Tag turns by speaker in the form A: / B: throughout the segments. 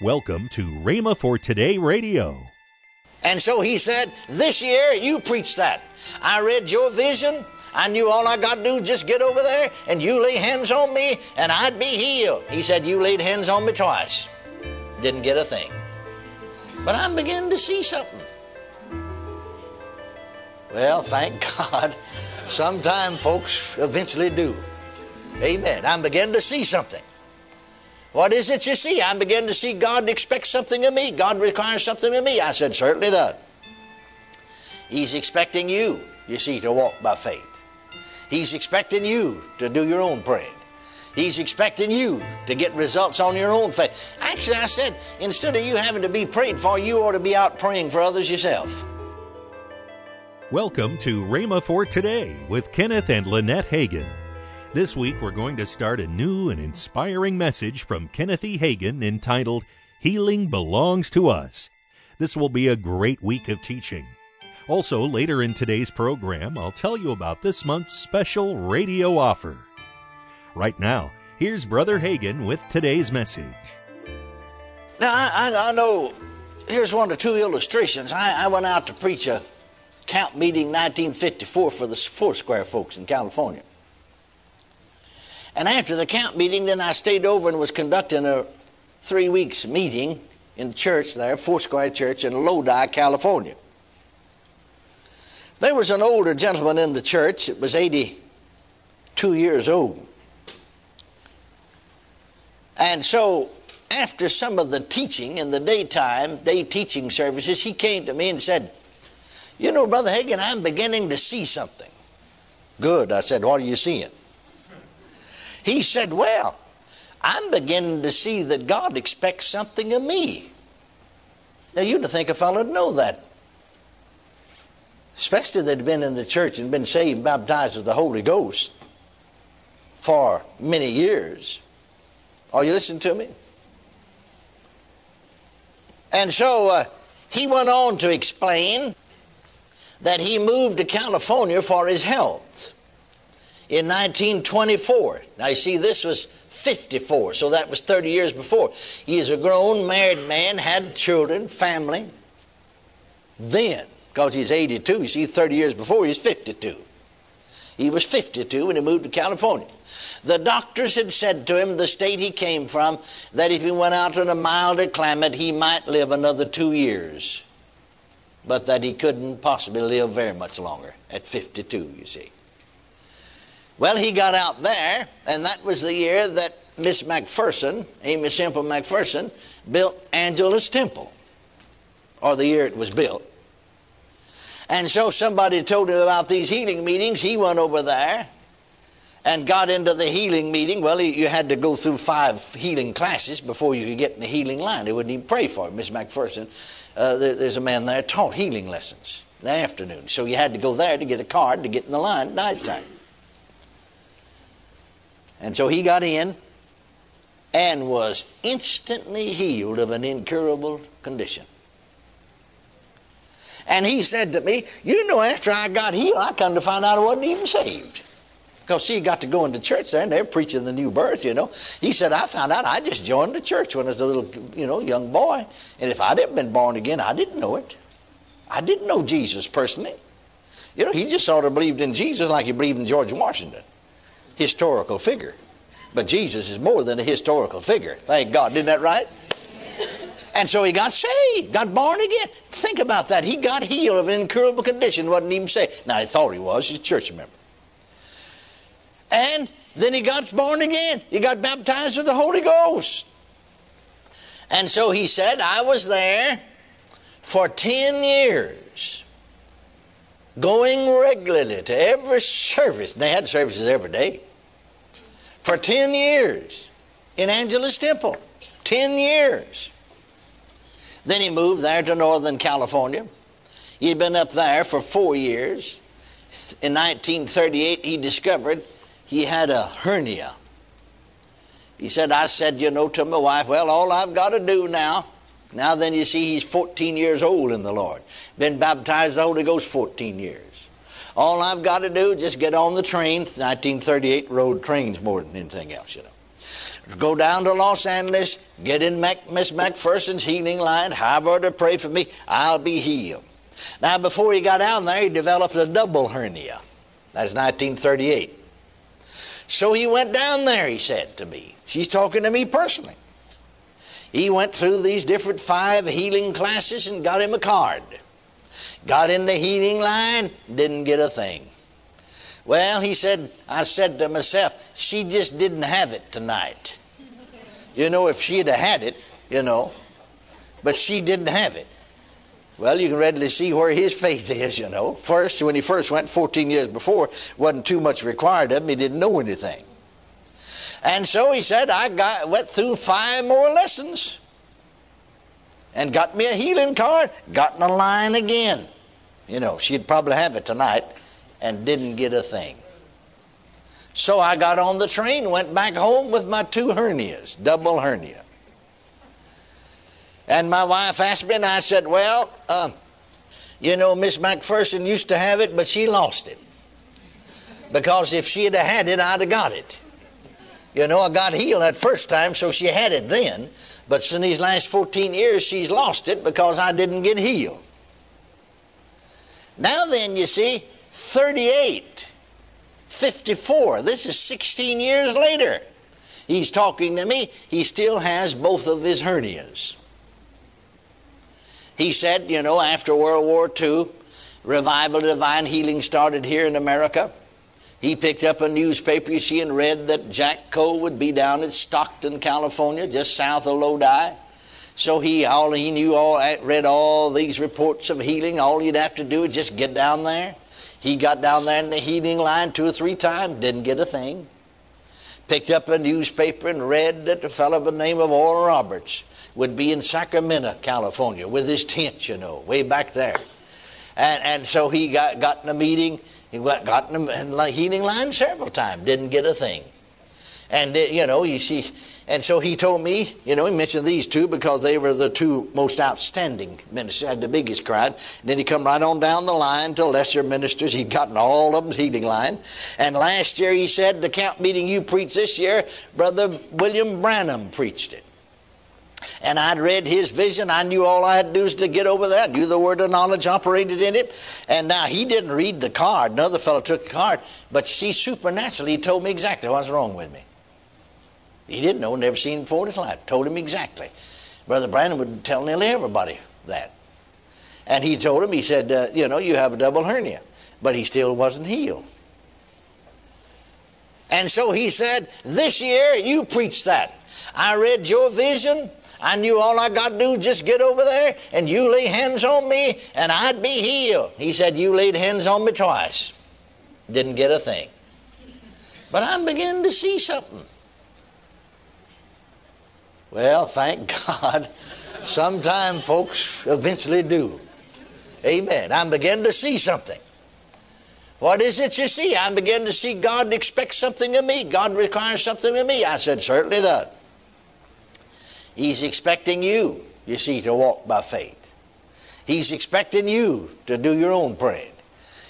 A: Welcome to Rhema for Today Radio.
B: And so he said, This year you preach that. I read your vision. I knew all I got to do just get over there and you lay hands on me and I'd be healed. He said, You laid hands on me twice. Didn't get a thing. But I'm beginning to see something. Well, thank God. Sometime folks eventually do. Amen. I'm beginning to see something. What is it you see? I'm beginning to see God expects something of me. God requires something of me. I said, certainly does. He's expecting you, you see, to walk by faith. He's expecting you to do your own praying. He's expecting you to get results on your own faith. Actually, I said, instead of you having to be prayed for, you ought to be out praying for others yourself.
A: Welcome to Rhema for Today with Kenneth and Lynette Hagin. This week we're going to start a new and inspiring message from Kenneth E. Hagin entitled Healing Belongs to Us. This will be a great week of teaching. Also, later in today's program, I'll tell you about this month's special radio offer. Right now, here's Brother Hagin with today's message.
B: Now, I, I, I know, here's one or two illustrations. I, I went out to preach a camp meeting 1954 for the Foursquare folks in California. And after the camp meeting, then I stayed over and was conducting a three weeks meeting in church there, Foursquare Church in Lodi, California. There was an older gentleman in the church that was 82 years old. And so, after some of the teaching in the daytime, day teaching services, he came to me and said, You know, Brother Hagin, I'm beginning to see something. Good. I said, What are you seeing? He said, Well, I'm beginning to see that God expects something of me. Now, you'd think a fellow would know that. Especially that had been in the church and been saved and baptized with the Holy Ghost for many years. Are you listening to me? And so uh, he went on to explain that he moved to California for his health in 1924. Now, you see, this was 54, so that was 30 years before. He is a grown married man, had children, family. Then, because he's 82, you see, 30 years before, he's 52. He was 52 when he moved to California. The doctors had said to him, the state he came from, that if he went out in a milder climate, he might live another two years. But that he couldn't possibly live very much longer at 52, you see. Well, he got out there, and that was the year that Miss McPherson, Aimee Semple McPherson, built Angelus Temple, or the year it was built. And so somebody told him about these healing meetings. He went over there and got into the healing meeting. Well, he, you had to go through five healing classes before you could get in the healing line. They wouldn't even pray for him. Miss McPherson, uh, there, there's a man there taught healing lessons in the afternoon. So you had to go there to get a card to get in the line at night time. And so he got in and was instantly healed of an incurable condition. And he said to me, You know, after I got healed, I come to find out I wasn't even saved. Because, see, he got to go into church there, and they're preaching the new birth, you know. He said, I found out I just joined the church when I was a little, you know, young boy. And if I'd have been born again, I didn't know it. I didn't know Jesus personally. You know, he just sort of believed in Jesus like he believed in George Washington. Historical figure. But Jesus is more than a historical figure. Thank God. Isn't that right? And so he got saved, got born again. Think about that. He got healed of an incurable condition, wasn't even saved. Now, he thought he was. He's a church member. And then he got born again. He got baptized with the Holy Ghost. And so he said, I was there for 10 years, going regularly to every service. They had services every day. For 10 years in Angelus Temple. 10 years. Then he moved there to Northern California. He'd been up there for four years. In 1938, he discovered he had a hernia. He said, I said, you know, to my wife, well, all I've got to do now, now then you see he's 14 years old in the Lord. Been baptized the Holy Ghost 14 years. All I've got to do is just get on the train. 1938 road trains more than anything else, you know. go down to Los Angeles, get in Mac, Miss McPherson's healing line, have her to pray for me, I'll be healed. Now, before he got down there, he developed a double hernia. That's 1938. So he went down there, he said to me. She's talking to me personally. He went through these different five healing classes and got him a card. Got in the healing line, didn't get a thing. Well, he said, I said to myself, she just didn't have it tonight. You know, if she'd have had it, you know, but she didn't have it. Well, you can readily see where his faith is, you know. First, when he first went 14 years before, wasn't too much required of him. He didn't know anything. And so he said, I got, went through five more lessons and got me a healing card, got in a line again. You know, she'd probably have it tonight and didn't get a thing. So I got on the train, went back home with my two hernias, double hernia. And my wife asked me, and I said, Well, uh, you know, Miss McPherson used to have it, but she lost it. Because if she'd had had it, I'd have got it. You know, I got healed that first time, so she had it then. But in these last 14 years, she's lost it because I didn't get healed. Now then, you see, 38, 54, this is 16 years later. He's talking to me. He still has both of his hernias. He said, you know, after World War II, revival divine healing started here in America. He picked up a newspaper, you see, and read that Jack Coe would be down at Stockton, California, just south of Lodi. So he all he knew all read all these reports of healing. All you'd have to do is just get down there. He got down there in the healing line two or three times, didn't get a thing. Picked up a newspaper and read that a fellow by the name of Oral Roberts would be in Sacramento, California, with his tent, you know, way back there. And, and so he got, got in a meeting. He got, got in the healing line several times, didn't get a thing. And, you know, you see, and so he told me, you know, he mentioned these two because they were the two most outstanding ministers, had the biggest crowd. And then he come right on down the line to lesser ministers. He'd gotten all of them healing line. And last year he said, the camp meeting you preached this year, Brother William Branham preached it. And I'd read his vision. I knew all I had to do was to get over there. I knew the word of knowledge operated in it. And now he didn't read the card. Another fellow took the card. But see, supernaturally, told me exactly what's wrong with me. He didn't know, never seen before in his life. Told him exactly. Brother Branham would tell nearly everybody that. And he told him, he said, uh, you know, you have a double hernia. But he still wasn't healed. And so he said, this year you preach that. I read your vision. I knew all I got to do was just get over there and you lay hands on me and I'd be healed. He said, You laid hands on me twice. Didn't get a thing. But I'm beginning to see something. Well, thank God. Sometime folks eventually do. Amen. I'm beginning to see something. What is it you see? I'm beginning to see God expects something of me. God requires something of me. I said, certainly does. He's expecting you, you see, to walk by faith. He's expecting you to do your own praying.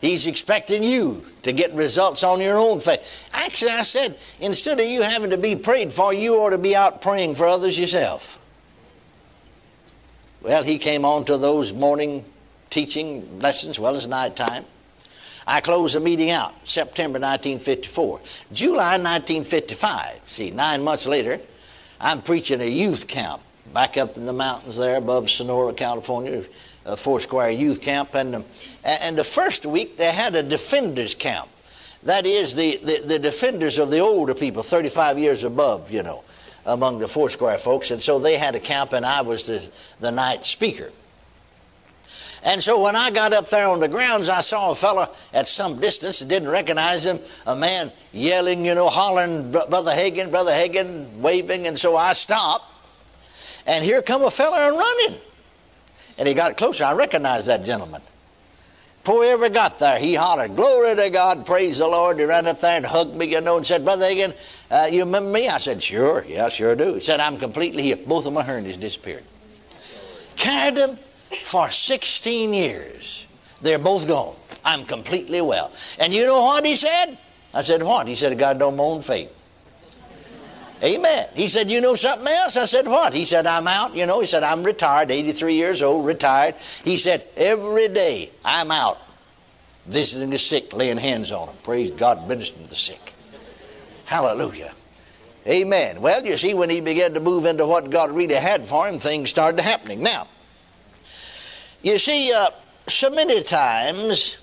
B: He's expecting you to get results on your own faith. Actually, I said, instead of you having to be prayed for, you ought to be out praying for others yourself. Well, he came on to those morning teaching lessons well as nighttime. I closed the meeting out September 1954. July 1955, see, nine months later, I'm preaching a youth camp back up in the mountains there above Sonora, California, a Foursquare youth camp. And, um, and the first week they had a defenders camp. That is, the, the, the defenders of the older people, 35 years above, you know, among the Foursquare folks. And so they had a camp, and I was the, the night speaker. And so when I got up there on the grounds, I saw a fellow at some distance, didn't recognize him, a man yelling, you know, hollering, Brother Hagin, Brother Hagin, waving. And so I stopped, and here come a fellow running. And he got closer. I recognized that gentleman. Before he ever got there, he hollered, Glory to God, praise the Lord. He ran up there and hugged me, you know, and said, Brother Hagin, uh, you remember me? I said, Sure, yeah, sure do. He said, I'm completely healed. Both of my hernias disappeared. Carried him for 16 years. They're both gone. I'm completely well. And you know what he said? I said, What? He said, God don't moan faith. Amen. He said, You know something else? I said, What? He said, I'm out. You know, he said, I'm retired, 83 years old, retired. He said, Every day I'm out visiting the sick, laying hands on them. Praise God, ministering to the sick. Hallelujah. Amen. Well, you see, when he began to move into what God really had for him, things started happening. Now, you see, uh, so many times,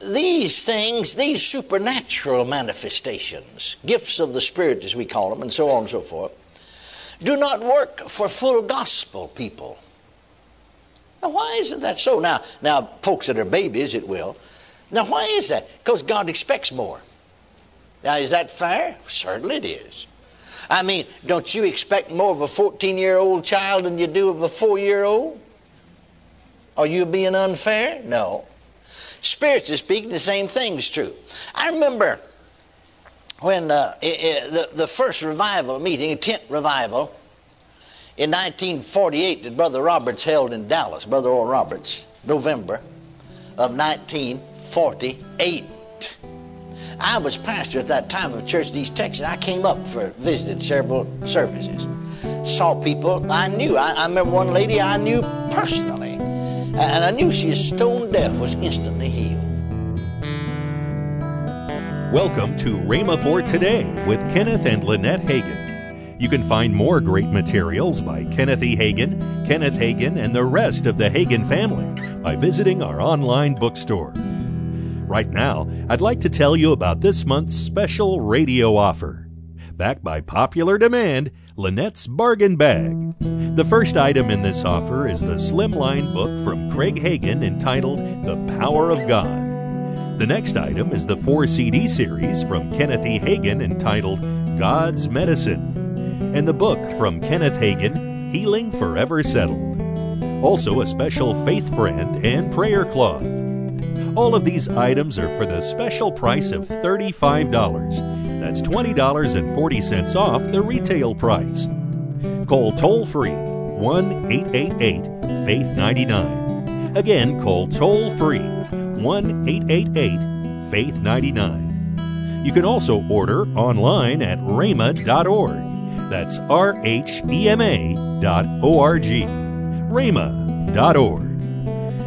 B: these things, these supernatural manifestations, gifts of the Spirit as we call them, and so on and so forth, do not work for full gospel people. Now, why isn't that so? Now, now, folks that are babies, it will. Now, why is that? Because God expects more. Now, is that fair? Certainly it is. I mean, don't you expect more of a 14 year old child than you do of a four year old? Are you being unfair? No. Spiritually speaking, the same thing is true. I remember when uh, it, it, the, the first revival meeting, tent revival, in 1948 that Brother Roberts held in Dallas, Brother Oral Roberts, November of 1948. I was pastor at that time of Church of East Texas. I came up for visited several services. Saw people I knew. I, I remember one lady I knew personally. And I knew she was stone deaf, was instantly healed.
A: Welcome to Rhema for Today with Kenneth and Lynette Hagin. You can find more great materials by Kenneth E. Hagin, Kenneth Hagin, and the rest of the Hagin family by visiting our online bookstore. Right now, I'd like to tell you about this month's special radio offer. Backed by popular demand, Lynette's Bargain Bag. The first item in this offer is the slimline book from Craig Hagin entitled The Power of God. The next item is the four CD series from Kenneth E. Hagin entitled God's Medicine, and the book from Kenneth Hagin, Healing Forever Settled. Also, a special Faith Friend and Prayer Cloth. All of these items are for the special price of $35. That's $20.40 off the retail price. Call toll free 1 888 Faith 99. Again, call toll free 1 888 Faith 99. You can also order online at rhema.org. That's R H E M A dot O R G. rhema.org.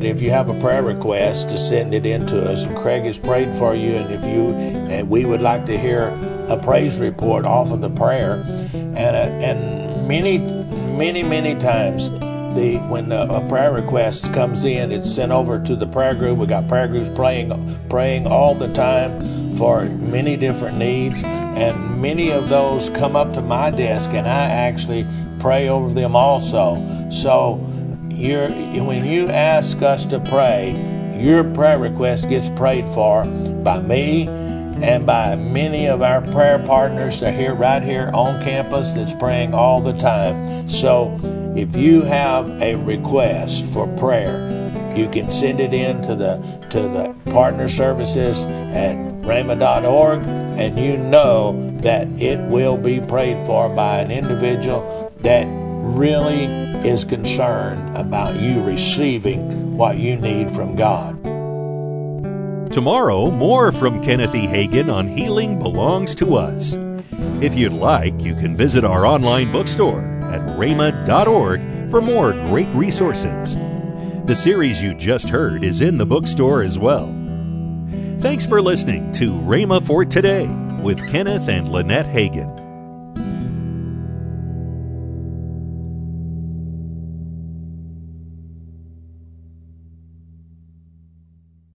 C: If you have a prayer request, to send it in to us, and Craig has prayed for you, and if you and we would like to hear a praise report off of the prayer, and uh, and many many many times the when a prayer request comes in, it's sent over to the prayer group. We got prayer groups praying praying all the time for many different needs, and many of those come up to my desk, and I actually pray over them also. So you're, when you ask us to pray, your prayer request gets prayed for by me and by many of our prayer partners that are here right here on campus that's praying all the time. So if you have a request for prayer, you can send it in to the to the partner services at rhema.org and you know that it will be prayed for by an individual that really is concerned about you receiving what you need from God.
A: Tomorrow, more from Kenneth E. Hagin on Healing Belongs to Us. If you'd like, you can visit our online bookstore at rhema.org for more great resources. The series you just heard is in the bookstore as well. Thanks for listening to Rhema for Today with Kenneth and Lynette Hagin.